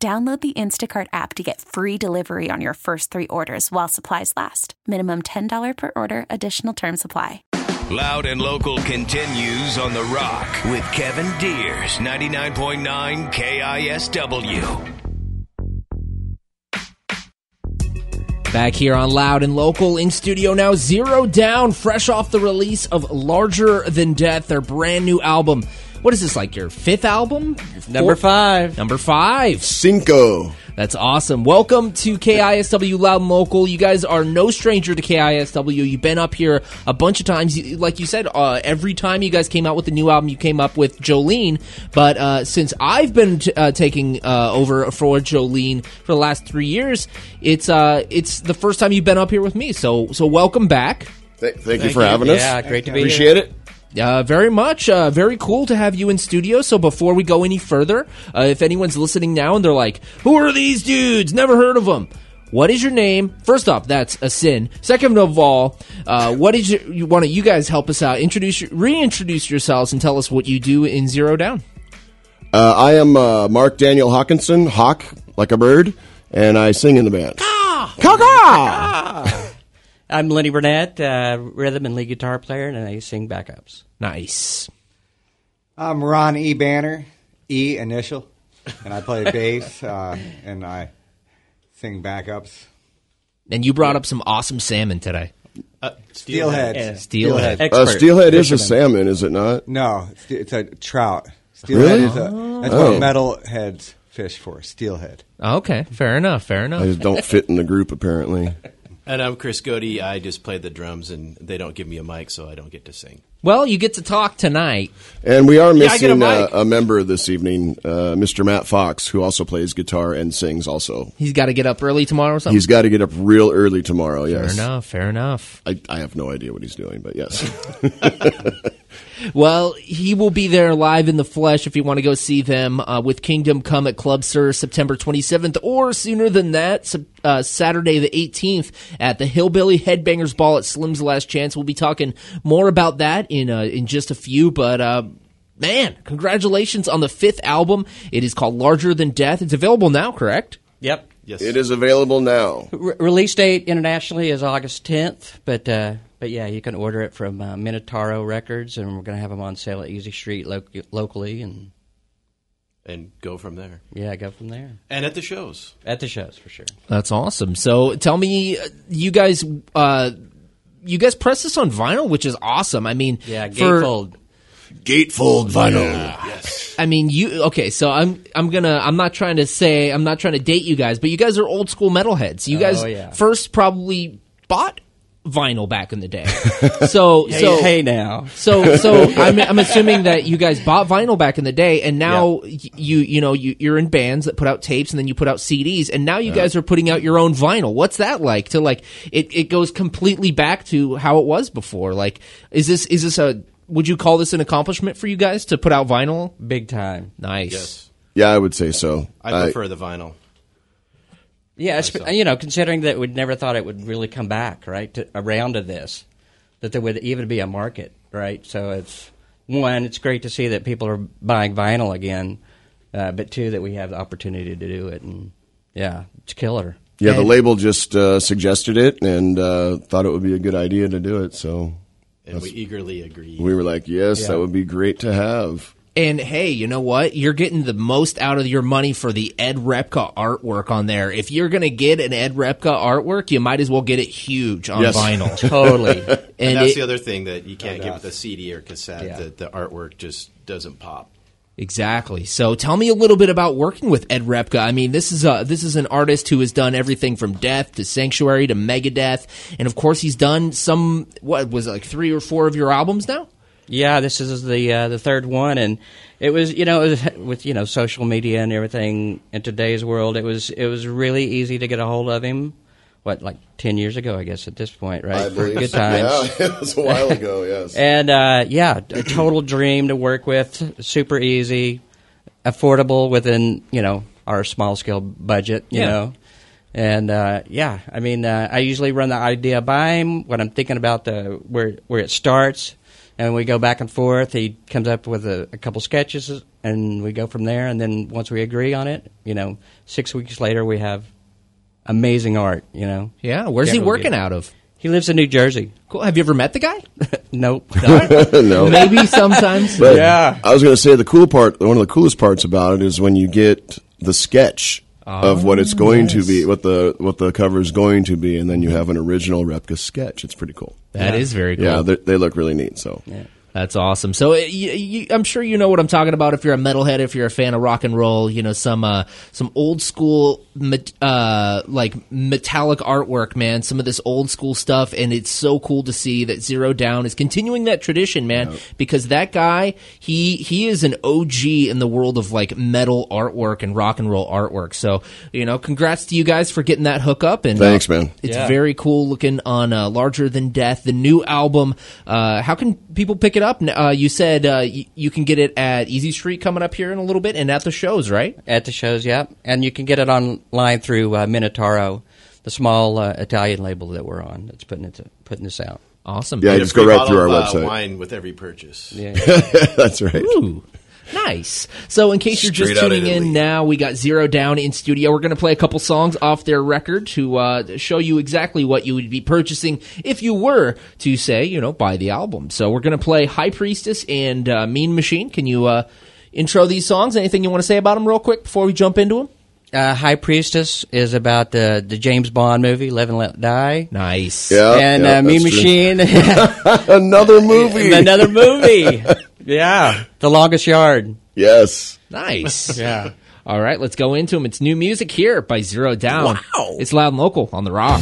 Download the Instacart app to get free delivery on your first three orders while supplies last. Minimum $10 per order, additional term supply. Loud and local continues on The Rock with Kevin Deers, 99.9 KISW. Back here on Loud and Local in studio now, Zero Down, fresh off the release of Larger Than Death, their brand new album. What is this, like your fifth album? Number Four- five. Number five. Cinco. That's awesome. Welcome to KISW Loud and Local. You guys are no stranger to KISW. You've been up here a bunch of times. Like you said, uh, every time you guys came out with a new album, you came up with Jolene. But uh, since I've been t- uh, taking uh, over for Jolene for the last three years, it's uh, it's the first time you've been up here with me. So so welcome back. Th- thank, you for having us. Yeah, great to be Appreciate here. Appreciate it. Uh, very much. Uh, very cool to have you in studio. So before we go any further, uh, if anyone's listening now and they're like, "Who are these dudes? Never heard of them." What is your name? First off, that's a sin. Second of all, uh, what is your? You, why don't you guys help us out? Introduce, reintroduce yourselves, and tell us what you do in Zero Down. Uh, I am uh, Mark Daniel Hawkinson, hawk like a bird, and I sing in the band. Caw! I'm Lenny Burnett, uh, rhythm and lead guitar player, and I sing backups. Nice. I'm Ron E. Banner, E initial, and I play bass uh, and I sing backups. And you brought up some awesome salmon today. Steelhead. Yeah. Steelhead. Uh, steelhead is a salmon, is it not? No, st- it's a trout. Steelhead Really? is a that's Oh. what metalheads fish for. Steelhead. Okay, fair enough. Fair enough. I enough. just don't fit in the group, apparently. And I'm Chris Godey. I just play the drums, and they don't give me a mic, so I don't get to sing. Well, you get to talk tonight. And we are Yeah, a missing uh, a member this evening, uh, Mr. Matt Fox, who also plays guitar and sings also. He's got to get up early tomorrow or something. He's got to get up real early tomorrow, yes. fair enough. Fair enough. I, I have no idea what he's doing, but yes. Well, he will be there live in the flesh if you want to go see them uh, with Kingdom Come at Club Sir September 27th or sooner than that, uh, Saturday the 18th at the Hillbilly Headbangers Ball at Slim's Last Chance. We'll be talking more about that in uh, in just a few, but uh, man, congratulations on the fifth album. It is called Larger Than Death. It's available now, correct? Yep. Yes, it is available now. Re- release date internationally is August 10th, but uh, but yeah, you can order it from uh, Minotauro Records, and we're going to have them on sale at Easy Street lo- locally, and and go from there. yeah, go from there And at the shows. at the shows for sure. That's awesome. So tell me, uh, you guys, uh, you guys press this on vinyl, which is awesome. I mean, Yeah, for- gatefold. Gatefold vinyl. Yes. I mean, you okay? So I'm I'm gonna I'm not trying to say I'm not trying to date you guys, but you guys are old school metalheads. You guys Oh, yeah. first probably bought vinyl back in the day. So Hey, so hey now. so so I'm I'm assuming that you guys bought vinyl back in the day, and now y you you know you you're in bands that put out tapes, and then you put out CDs, and now you guys are putting out your own vinyl. What's that like? To like it it goes completely back to how it was before. Like is this is this a would you call this an accomplishment for you guys to put out vinyl? Big time. Nice. Yes. Yeah, I would say so. I prefer the vinyl. Yeah, it's, you know, considering that we'd never thought it would really come back, right, to, around to this, that there would even be a market, right? So it's one, it's great to see that people are buying vinyl again, uh, but two, that we have the opportunity to do it, and yeah, it's killer. Yeah, the label just uh, suggested it and uh, thought it would be a good idea to do it. So And we eagerly agreed. we were like, yes, that would be great to have. And hey, you know what? You're getting the most out of your money for the Ed Repka artwork on there. If you're going to get an Ed Repka artwork, you might as well get it huge on Yes. vinyl. Totally. and and that's it- the other thing that you can't get with a CD or cassette. Yeah. The, the artwork just doesn't pop. Exactly. So tell me a little bit about working with Ed Repka. I mean, this is a this is an artist who has done everything from Death to Sanctuary to Megadeth, and of course he's done some. What was it, like three or four of your albums now? Yeah, this is the uh, the third one, and it was you know it was, with you know social media and everything in today's world, it was it was really easy to get a hold of him. What like ten years ago, I guess at this point, right? I believe good so. times. Yeah, it was a while ago. Yes. And uh, yeah, a total dream to work with. Super easy, affordable within you know our small scale budget. You Yeah. know, and uh, yeah, I mean, uh, I usually run the idea by him when I'm thinking about the where where it starts, and we go back and forth. He comes up with a, a couple sketches, and we go from there. And then once we agree on it, you know, six weeks later we have amazing art. You know, Yeah, where's Can't he working beat out of? he lives in New Jersey. Cool. Have you ever met the guy? nope. no. Maybe sometimes. But Yeah. I was going to say the cool part, one of the coolest parts about it is when you get the sketch of um, what it's going to be, what the what the cover is going to be, and then you have an original Repka sketch. It's pretty cool. That is very cool. Yeah, they, they look really neat. So That's awesome. So uh, you, you, I'm sure you know what I'm talking about. If you're a metalhead, if you're a fan of rock and roll, you know some uh, some old school met, uh, like metallic artwork, man. Some of this old school stuff, and it's so cool to see that Zero Down is continuing that tradition, man. Because that guy, he he is an OG in the world of like metal artwork and rock and roll artwork. So you know, congrats to you guys for getting that hook up. And Thanks, uh, man. It's Yeah. very cool looking on uh, Larger Than Death, the new album. Uh, how can people pick it up? Uh, you said uh, y- you can get it at Easy Street coming up here in a little bit and at the shows, right? At the shows, yeah. And you can get it online through uh, Minotauro, the small uh, Italian label that we're on that's putting it putting this out. Awesome. Yeah, just go right through our bottle of, uh, website. wine with every purchase. Yeah. that's right. Ooh, nice. So, in case you're just tuning in now, we got Zero Down in studio. We're going to play a couple songs off their record to uh, show you exactly what you would be purchasing if you were to say, you know, buy the album. So, we're going to play High Priestess and uh, Mean Machine. Can you uh, intro these songs? Anything you want to say about them, real quick, before we jump into them? Uh, High Priestess is about the the James Bond movie, Live and Let Die. Nice. Yeah, and yeah, uh, Mean. Machine, Another movie. another movie. yeah, The Longest Yard. yes. Nice. Yeah. All right, let's go into them. It's new music here by Zero Down. Wow. It's loud and local on the rock.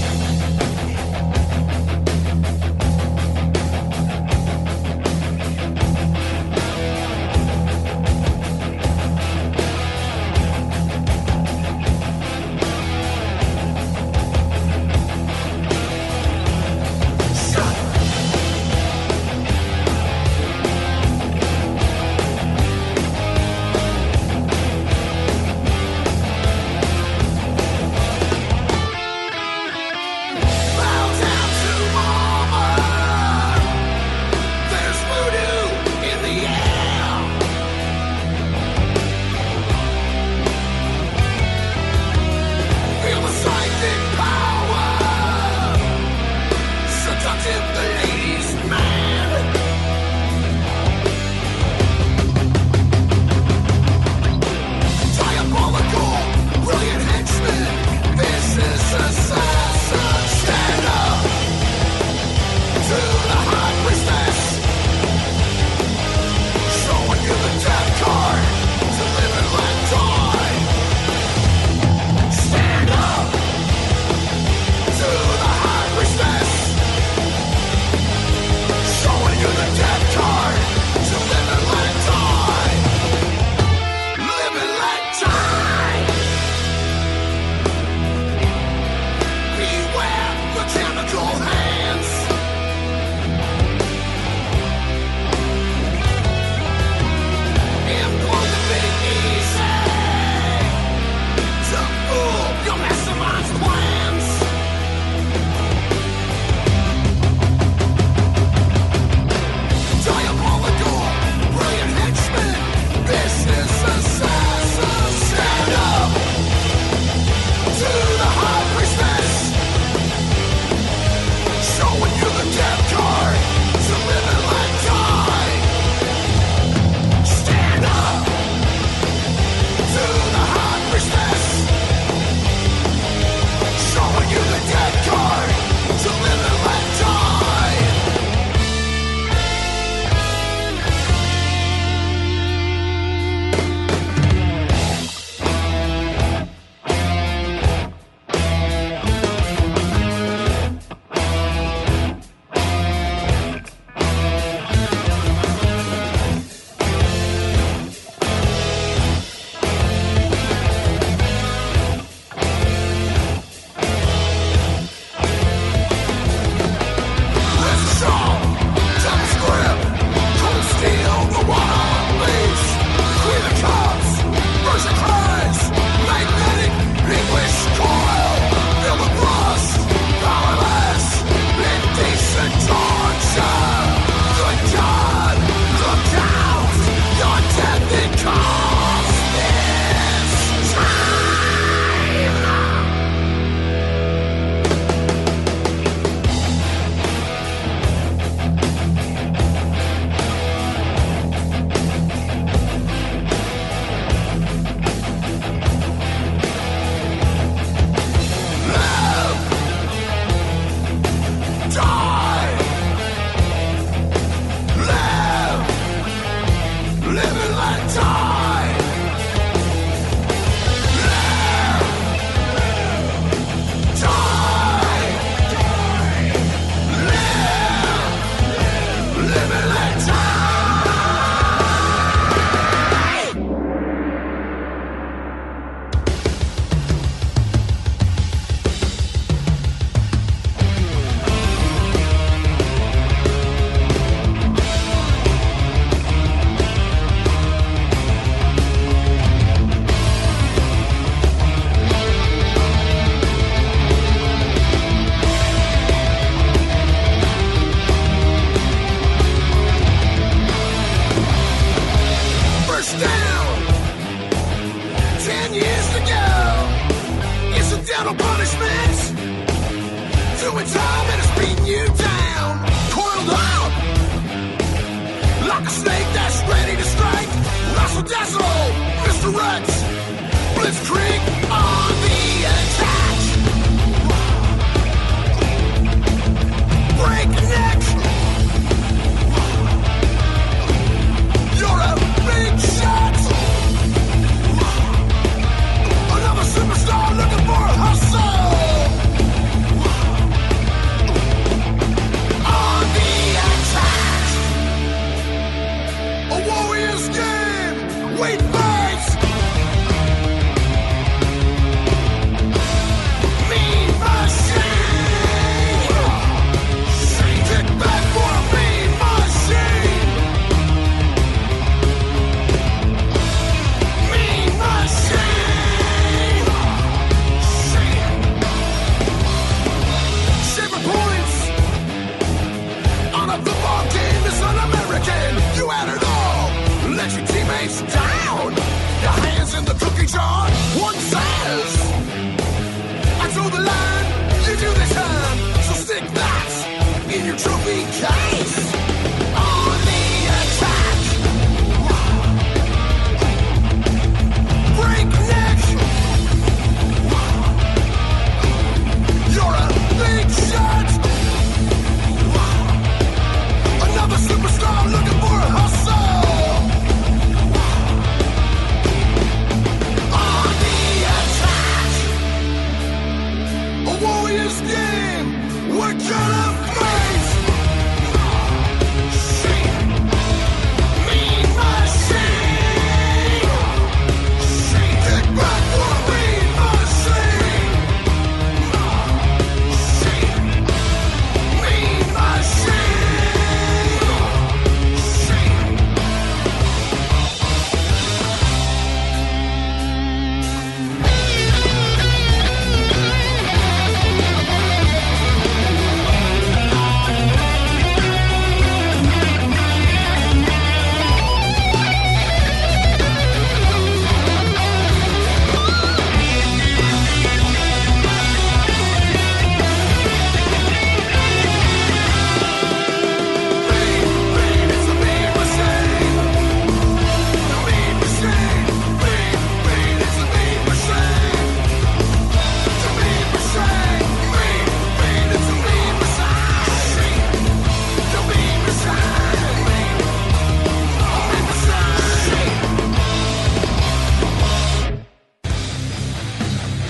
Living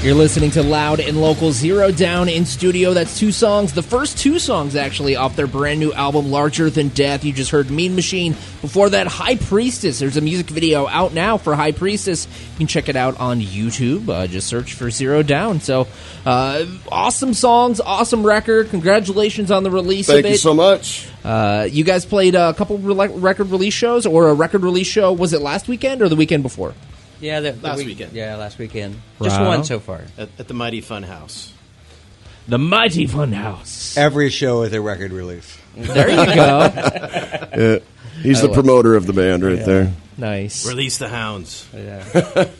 You're listening to Loud and Local Zero Down in Studio. That's two songs. The first two songs, actually, off their brand new album, Larger Than Death. You just heard Mean Machine. Before that, High Priestess. There's a music video out now for High Priestess. You can check it out on YouTube. Uh, just search for Zero Down. So, uh, awesome songs, awesome record. Congratulations on the release Thank of it. you so much. Uh, you guys played a couple rele- record release shows or a record release show. Was it last weekend or the weekend before? Yeah, the, the Last week- weekend. Yeah, last weekend. Just Right one so far. at, at the Mighty Fun House. The Mighty Fun House. Every show is a record release. There you go. He's the promoter of the band right there. nice. Release the hounds. Yeah.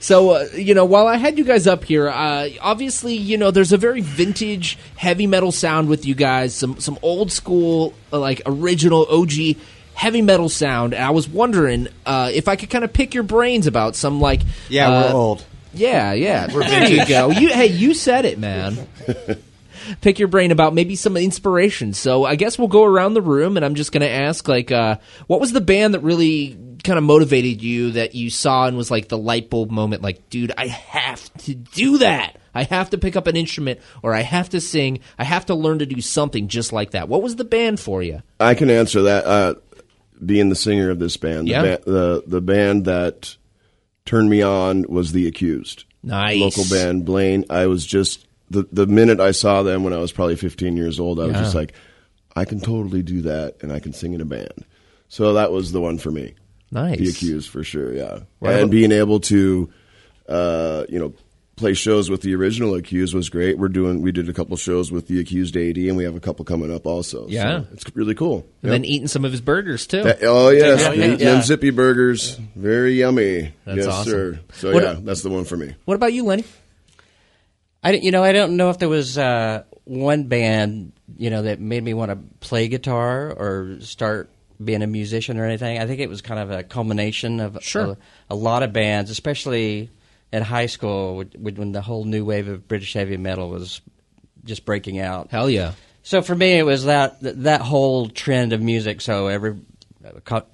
So, uh, you know, while I had you guys up here, uh, obviously, you know, there's a very vintage heavy metal sound with you guys, some some old school, uh, like original OG heavy metal sound. And I was wondering uh, if I could kind of pick your brains about some, like, Yeah, uh, we're old. Yeah, yeah. there you go. You, hey, you said it, man. Pick your brain about maybe some inspiration. So I guess we'll go around the room, and I'm just going to ask, like, uh, what was the band that really kind of motivated you that you saw and was like the light bulb moment? Like, dude, I have to do that. I have to pick up an instrument, or I have to sing. I have to learn to do something just like that. What was the band for you? I can answer that. Uh, being the singer of this band, Yeah. the, ba- the the band that turned me on was the Accused, Nice. local band Blaine. I was just the the minute I saw them when I was probably 15 years old, I was just like, I can totally do that, and I can sing in a band. So that was the one for me. Nice. The Accused for sure, yeah. Right. And being able to, uh, you know, play shows with the original Accused was great. We're doing we did a couple shows with the Accused AD, and we have a couple coming up also. So Yeah. it's really cool. And Yep. then eating some of his burgers too. That- oh yes, Yeah, been yeah. zippy burgers, very yummy. That's yes, awesome. sir. So What- yeah, that's the one for me. What about you, Lenny? I don't- you know I don't know if there was uh, one band you know that made me want to play guitar or start being a musician or anything. I think it was kind of a culmination of Sure. a, a lot of bands, especially in high school with- with- when the whole new wave of British heavy metal was just breaking out. Hell yeah. So for me, it was that that whole trend of music. So every,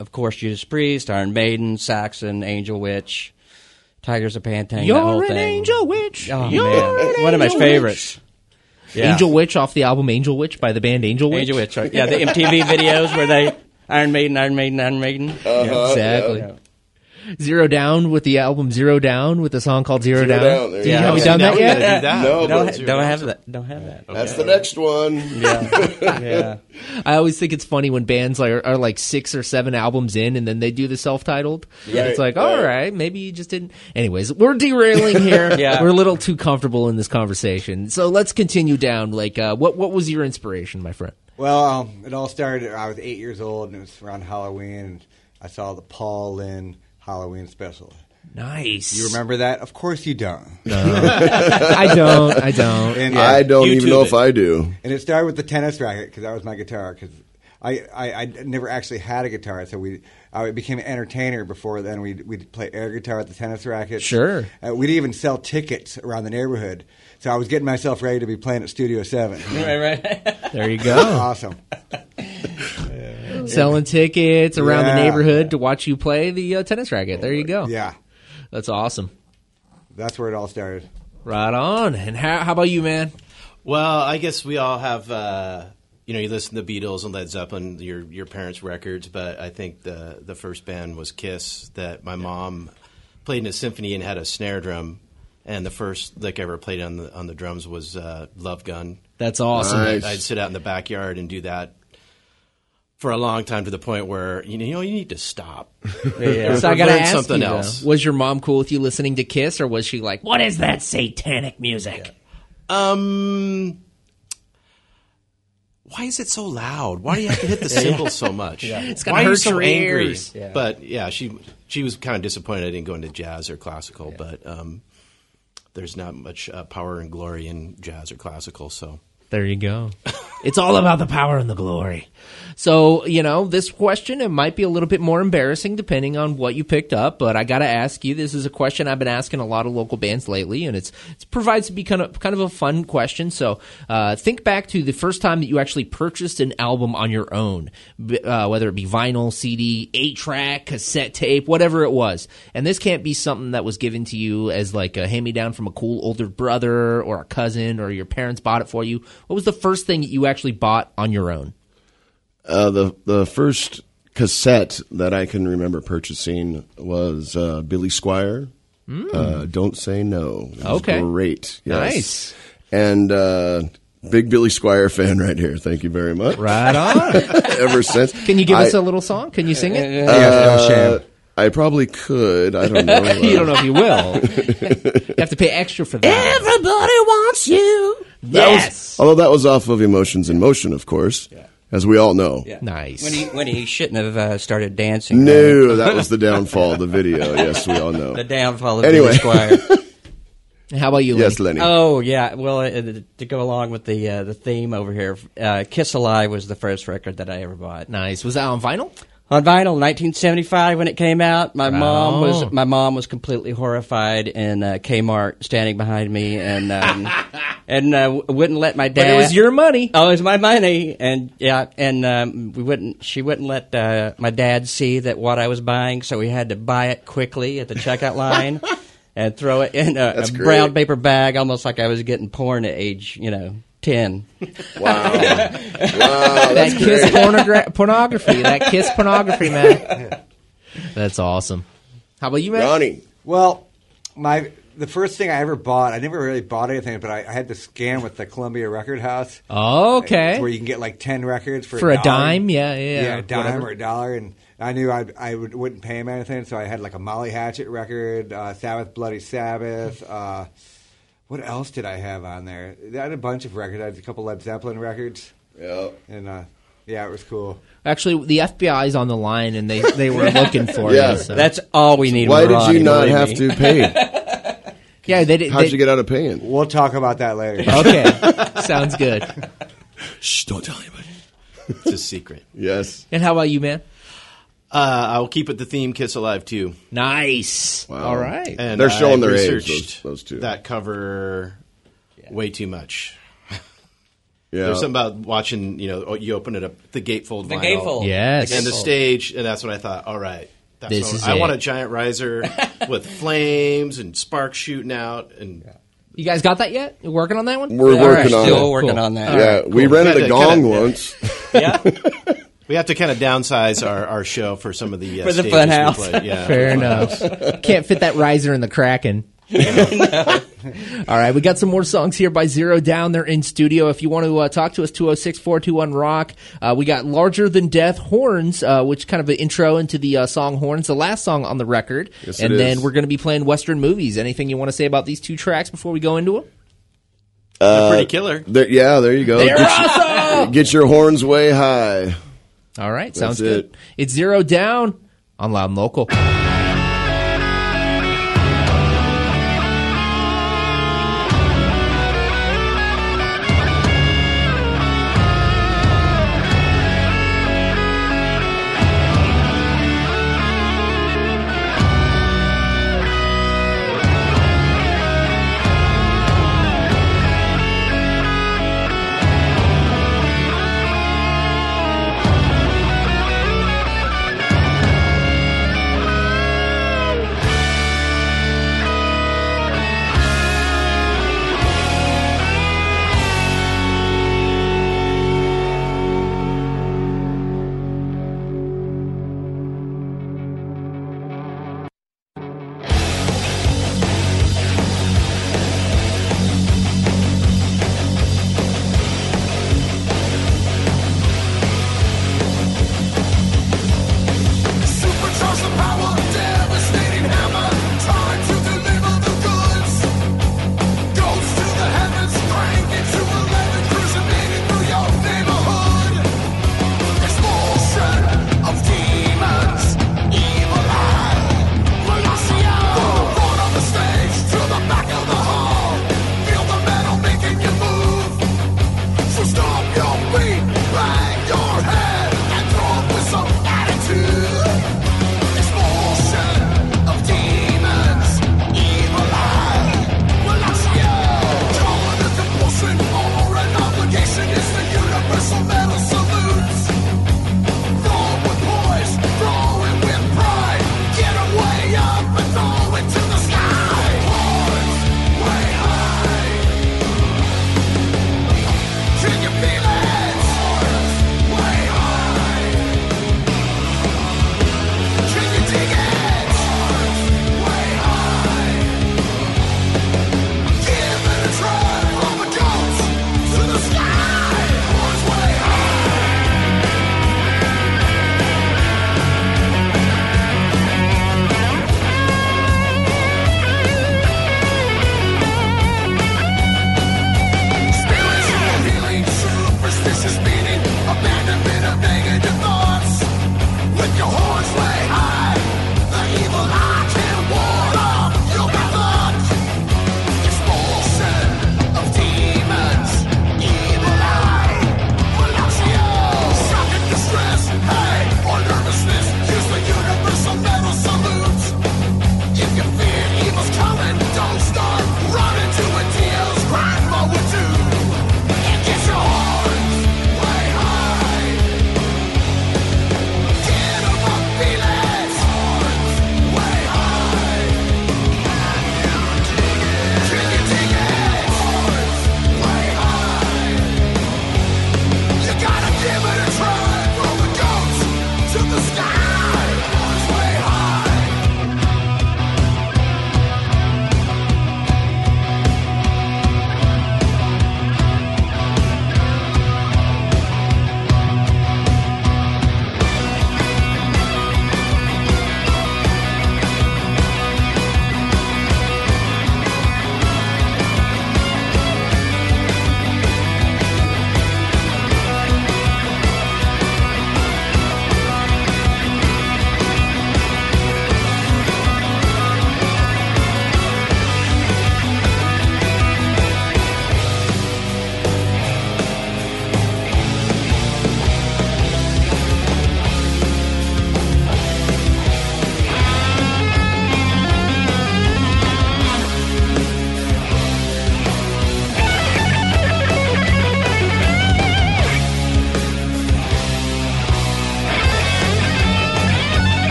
of course, Judas Priest, Iron Maiden, Saxon, Angel Witch, Tygers of Pan Tang. that You're whole an thing. angel witch. Oh You're man, an one of my angel favorites. Yeah. Angel Witch off the album Angel Witch by the band Angel Witch. Angel Witch. Right? Yeah, the MTV videos where they Iron Maiden, Iron Maiden, Iron Maiden. Uh-huh, Exactly. yeah. Zero Down with the album Zero Down with the song called Zero, Zero Down. Down, there Do you you, have you done that yet? do that. No, Don't, but ha- don't have that. Don't have that. that's the next one. Yeah, yeah. I always think it's funny when bands like are, are like six or seven albums in and then they do the self-titled. Yeah. it's like, Right, all right. right, maybe you just didn't. Anyways, we're derailing here. Yeah. we're a little too comfortable in this conversation. So let's continue down. Like, uh, what what was your inspiration, my friend? Well, um, it all started. I was eight years old, and it was around Halloween. And I saw the Paul Lynde Halloween special. Nice. You remember that? Of course you don't. I don't. I don't. And, I don't even know it. if I do. and it started with the tennis racket because that was my guitar. Because I, I, I never actually had a guitar, so we I became an entertainer. Before then, we we'd play air guitar at the tennis racket. Sure. uh, we'd even sell tickets around the neighborhood. So I was getting myself ready to be playing at Studio Seven. right, right. There you go. awesome. Selling tickets around the neighborhood to watch you play the uh, tennis racket. There you go. Yeah, That's awesome. that's where it all started. Right on. And how, how about you, man? Well, I guess we all have. Uh, you know, you listen to the Beatles and Led Zeppelin, your your parents' records, but I think the the first band was Kiss that my mom played in a symphony and had a snare drum, and the first lick I ever played on the on the drums was uh, Love Gun. That's awesome. Nice. I'd sit out in the backyard and do that for a long time to the point where you know you need to stop. Yeah. So I gotta ask something you, though, else. was your mom cool with you listening to Kiss, or was she like, "What is that satanic music"? Um, why is it so loud? Why do you have to hit the cymbals so much? It's gonna why are you hurt so your angry? ears. Yeah. But yeah, she she was kind of disappointed I didn't go into jazz or classical. But um, there's not much uh, power and glory in jazz or classical. So There you go. it's all about the power and the glory. So, you know, this question, it might be a little bit more embarrassing depending on what you picked up, but I got to ask you. This is a question I've been asking a lot of local bands lately, and it's it provides to be kind of kind of a fun question. So, uh, think back to the first time that you actually purchased an album on your own, uh, whether it be vinyl, CD, eight track, cassette tape, whatever it was. And this can't be something that was given to you as like a hand me down from a cool older brother or a cousin or your parents bought it for you. What was the first thing that you actually bought on your own? Uh, the the first cassette that I can remember purchasing was uh, Billy Squier. Uh, Don't say no. It was. Okay. great. Yes. Nice. And uh, big Billy Squier fan right here. Thank you very much. Right on. Ever since. Can you give us a little song? Can you sing it? Yes, Uh. I probably could. I don't know. you don't know if you will. you have to pay extra for that. Everybody wants you. That was- Yes. although that was off of Emotions in Motion, of course, as we all know. Yeah. Nice. When he when he shouldn't have uh, started dancing. No, that was the downfall of the video. Yes, we all know. The downfall of Anyway. Squier. How about you, Yes, Lenny? Lenny. Oh yeah, well uh, to go along with the uh, the theme over here, uh, "Kiss Alive" was the first record that I ever bought Nice. Was that on vinyl? On vinyl, 1975 when it came out. My Right mom was my mom was completely horrified in uh, Kmart, standing behind me, and um, and uh, wouldn't let my dad. But it was your money. Oh, it was my money, and yeah, and um, we wouldn't. She wouldn't let uh, my dad see that what I was buying, so we had to buy it quickly at the checkout line and throw it in a, a brown paper bag, almost like I was getting porn at age, you know, ten. Wow. wow. that That's kiss pornogra- pornography. That kiss pornography, man. That's awesome. How about you, man? Ronnie. Well, my the first thing I ever bought, I never really bought anything, but I, I had to scan with the Columbia Record House. Oh, okay. where you can get like ten records for For a dollar. dime? Yeah, yeah, yeah, a dime whatever. or a dollar, and I knew I I would, wouldn't pay him anything, so I had like a Molly Hatchet record, uh, Sabbath, Bloody Sabbath. Uh, what else did I have on there? I had a bunch of records. I had a couple Led Zeppelin records, Yeah. and uh, yeah, it was cool. Actually, the FBI's on the line, and they, they were looking for Yeah. you. So. That's all we need. Why with did Ronnie, you not have me. to pay? Yeah, they did. How'd they- you get out of paying? We'll talk about that later. Okay, sounds good. Shh, don't tell anybody. It's a secret. Yes. And how about you, man? Uh, I'll keep it the theme Kiss Alive too. Nice. Wow. All right. And They're showing I their age, researched those- those two. That cover way too much. Yeah. There's something about watching, you know, you open it up, the gatefold The vinyl, gatefold. Yes. and the gatefold. stage, and that's when I thought, all right, that's This what- is I it. want a giant riser with flames and sparks shooting out, and You guys got that yet? You working on that one? We're All working right. on Still it. working Cool. on that. yeah, we cool. rented Kinda- a gong kinda- once. Yeah. we have to kind of downsize our, our show for some of the uh, For the stages fun house. Yeah, Fair enough. Can't fit that riser in the Kraken. All right, we got some more songs here by Zero Down. They're in studio. If you want to uh, talk to us, 206 421 Rock. Uh, we got Larger Than Death Horns, uh, which kind of an intro into the uh, song Horns, the last song on the record. Yes, and it then is. we're going to be playing Western movies. Anything you want to say about these two tracks before we go into them? They're pretty killer. There, yeah, there you go. They're get, awesome! get your horns way high. All right, sounds That's good. it. It's Zero Down on Loud and Local.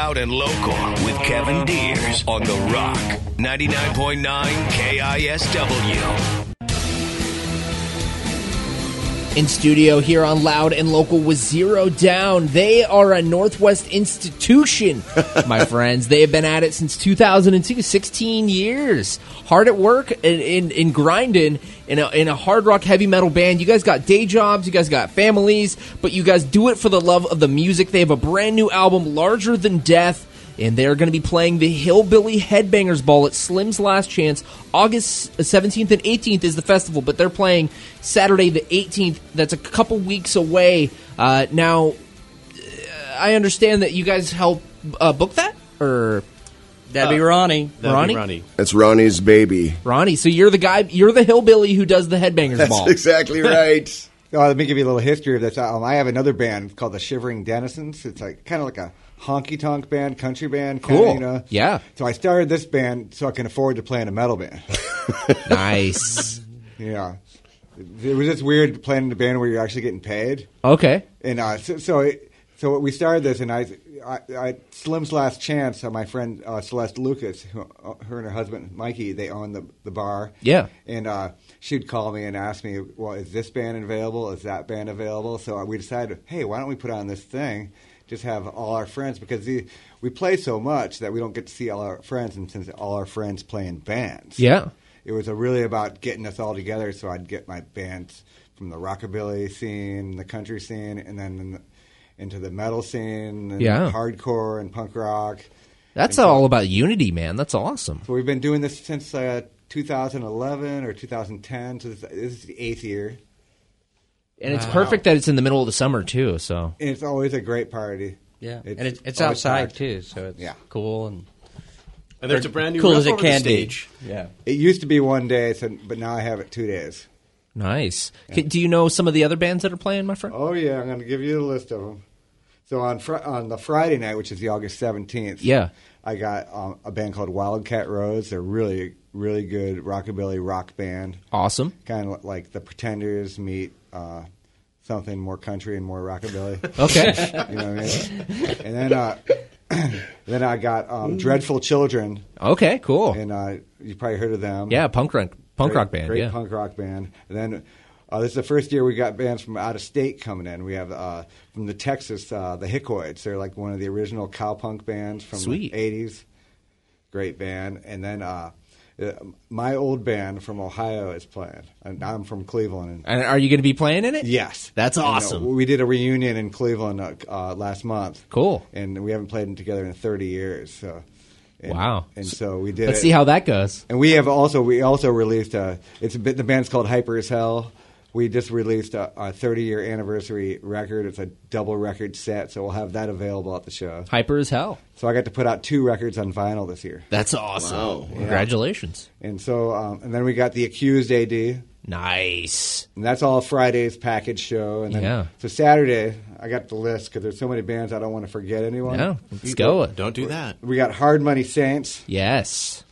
Loud and Local with Kevin Diers on The Rock, 99.9 KISW. In studio here on Loud and Local with Zero Down. They are a Northwest institution, my friends. They have been at it since 2002, 16 years. Hard at work in, in, in grinding in a, in a hard rock heavy metal band. You guys got day jobs, you guys got families, but you guys do it for the love of the music. They have a brand new album, Larger Than Death and they're going to be playing the Hillbilly Headbangers Ball at Slim's Last Chance. August 17th and 18th is the festival, but they're playing Saturday the 18th. That's a couple weeks away. Uh, now, uh, I understand that you guys help uh, book that, or That'd be Ronnie. That'd Ronnie? be Ronnie. It's Ronnie's baby. Ronnie. So you're the guy, you're the hillbilly who does the Headbangers ball. That's Ball. exactly right. Oh, let me give you a little history of this. Um, I have another band called the Shivering Denizens. It's like kind of like a honky tonk band, country band. Kinda, Cool. You know? Yeah. So I started this band so I can afford to play in a metal band. nice. yeah. It was just weird playing in a band where you're actually getting paid. Okay. And uh, so, so, it, so we started this, and I, I, I Slim's Last Chance. Uh, my friend uh, Celeste Lucas, who, uh, her and her husband Mikey, they own the the bar. Yeah. And uh, she'd call me and ask me, "Well, is this band available? Is that band available?" So uh, we decided, hey, why don't we put on this thing? Just have all our friends because the, we play so much that we don't get to see all our friends, and since all our friends play in bands, Yeah. it was a really about getting us all together. So I'd get my bands from the rockabilly scene, the country scene, and then in the, into the metal scene, and Yeah. hardcore and punk rock. That's And so- all about unity, man. That's awesome. So we've been doing this since uh, 2011 or 2010. So this, this is the eighth year, And it's perfect that it's in the middle of the summer, too. So and it's always a great party. Yeah, and it's, it's outside packed. too, so it's Yeah. cool and And there's a brand new cool as it over the can stage. be. Yeah. It used to be one day, so, but now I have it two days. nice. K- Do you know some of the other bands that are playing, my friend? Oh yeah, I'm going to give you a list of them. So on fr- on the Friday night, which is the August 17th, Yeah. I got um, a band called Wildcat Rose. They're really really good rockabilly rock band, Awesome. kind of like the Pretenders meet uh, something more country and more rockabilly. Okay. you know what I mean? And then uh, then I got um, Dreadful Children, okay, cool. and uh, you probably heard of them. Yeah, punk rock, punk Great- rock band. Great yeah. punk rock band. And then uh, this is the first year we got bands from out of state coming in. We have uh, from the Texas, uh, the Hickoids. They're like one of the original cowpunk bands from Sweet. the '80s. Great band. And then uh, uh, my old band from Ohio is playing. And I'm from Cleveland. And are you going to be playing in it? yes, That's And, uh, awesome. we did a reunion in Cleveland uh, uh, last month. Cool. And we haven't played together in 30 years. So. And, Wow. And so we did. Let's it. see how that goes. And we have also we also released a it's a bit the band's called Hyper as Hell. We just released a, a 30 year anniversary record. It's a double record set, so we'll have that available at the show. Hyper as hell. So I got to put out two records on vinyl this year, That's awesome. Wow. Congratulations. and so um, and then we got the Accused AD, Nice. and that's all Friday's package show. And then Yeah. so Saturday I got the list because there's so many bands I don't want to forget anyone. Yeah, let's go. Don't do that. We got Hard Money Saints, Yes.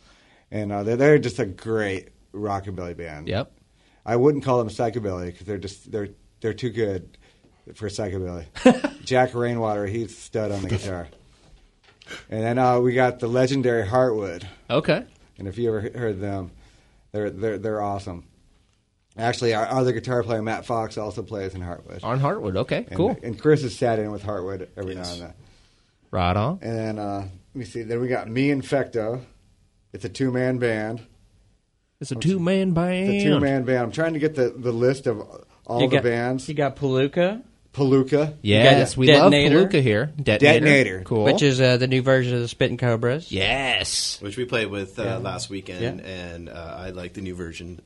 and uh, they're, they're just a great rockabilly band. Yep. I wouldn't call them psychobilly because they're just they're they're too good for psychobilly. Jack Rainwater, he's stud on the guitar. And then uh, we got the legendary Heartwood, Okay. and if you ever heard them, they're they're they're awesome. Actually, our other guitar player Matt Fox also plays in Heartwood. On Heartwood. Okay. And, Cool. And Chris has sat in with Heartwood every Yes. now and then. Right on. And then uh, let me see. Then we got me and Fecto. It's a two man band. It's a two man band. It's a two man band. I'm trying to get the, the list of all you the got, bands. You got Palooka, Palooka. Yes, we Detonator. love Palooka here. Detonator. Detonator. Cool. which is uh, the new version of the Spitting Cobras. yes. Which we played with uh, last weekend, Yeah. and uh, I like the new version.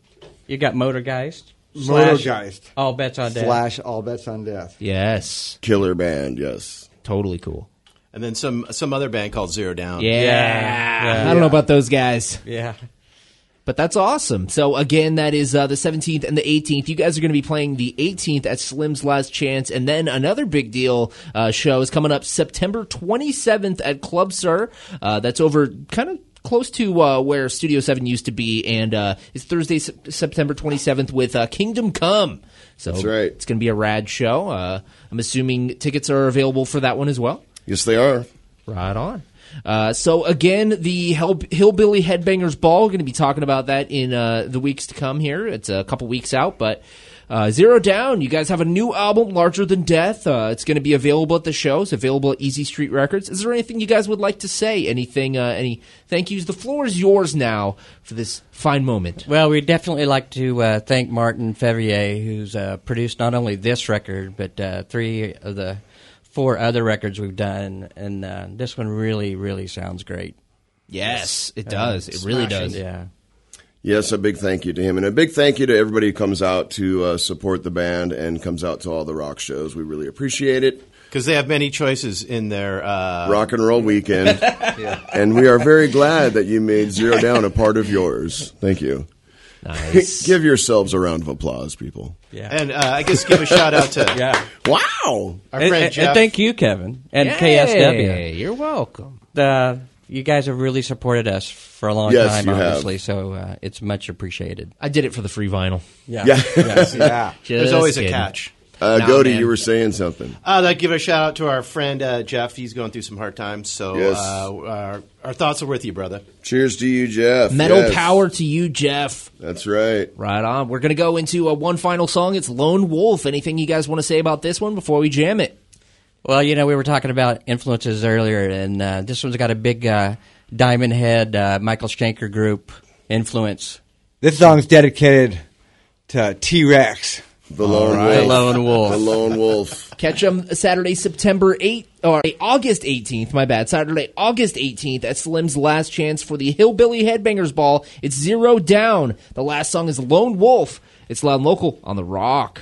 You got Motorgeist. slash Motorgeist. All bets on death. Slash all bets on death. Yes. Killer band, yes. Totally cool. And then some some other band called Zero Down. Yeah. Yeah. I don't know about those guys. Yeah. But that's awesome. So again, that is uh, the 17th and the 18th. You guys are going to be playing the 18th at Slim's Last Chance, and then another big deal uh, show is coming up September 27th at Club Sur. Uh, that's over kind of close to uh, where Studio Seven used to be, and uh, it's Thursday, Sep- September 27th with uh, Kingdom Come. So That's right. It's going to be a rad show. Uh, I'm assuming tickets are available for that one as well. Yes, they are. Right on. Uh, so again, the Hillbilly Headbangers Ball. Going to be talking about that in uh, the weeks to come. Here, it's a couple weeks out, but uh, Zero Down. You guys have a new album, Larger Than Death. Uh, it's going to be available at the shows. Available at Easy Street Records. Is there anything you guys would like to say? Anything? Uh, any thank yous? The floor is yours now for this fine moment. Well, we'd definitely like to thank Martin Feveyear, who's produced not only this record, but three of the four other records we've done. And uh, this one really, really sounds great. Yes, it does. It really does. Yeah. Yes, a big thank you to him, and a big thank you to everybody who comes out to uh, support the band and comes out to all the rock shows. We really appreciate it. Because they have many choices in their uh, Rock and Roll Weekend, and we are very glad that you made Zero Down a part of yours. Thank you. Nice. Give yourselves a round of applause, people. Yeah. And uh, I guess give a shout out to yeah. Wow! our And, friend and- Jeff. and thank you, Kevin, and Hey, KSW. You're welcome. The, you guys have really supported us for a long Yes, time, you have. obviously, so uh, it's much appreciated. I did it for the free vinyl. Yeah. Yeah, Yeah. There's always kidding. a catch. Uh, Nah, Goody, you were saying something. I'd like to give a shout out to our friend uh, Jeff. He's going through some hard times, so Yes. uh, our, our thoughts are with you, brother. Cheers to you, Jeff. Metal Yes, power to you, Jeff. That's right. Right on. We're going to go into uh, one final song. It's Lone Wolf. Anything you guys want to say about this one before we jam it? Well, you know, we were talking about influences earlier, and uh, this one's got a big uh, Diamond Head, uh, Michael Schenker group influence. This song's dedicated to T Rex. The lone right. wolf. The Lone Wolf. The lone wolf. Catch them Saturday, September 8th, or August 18th, my bad. Saturday, August 18th at Slim's Last Chance for the Hillbilly Headbangers Ball. It's Zero Down. The last song is Lone Wolf. It's loud and local on the rock.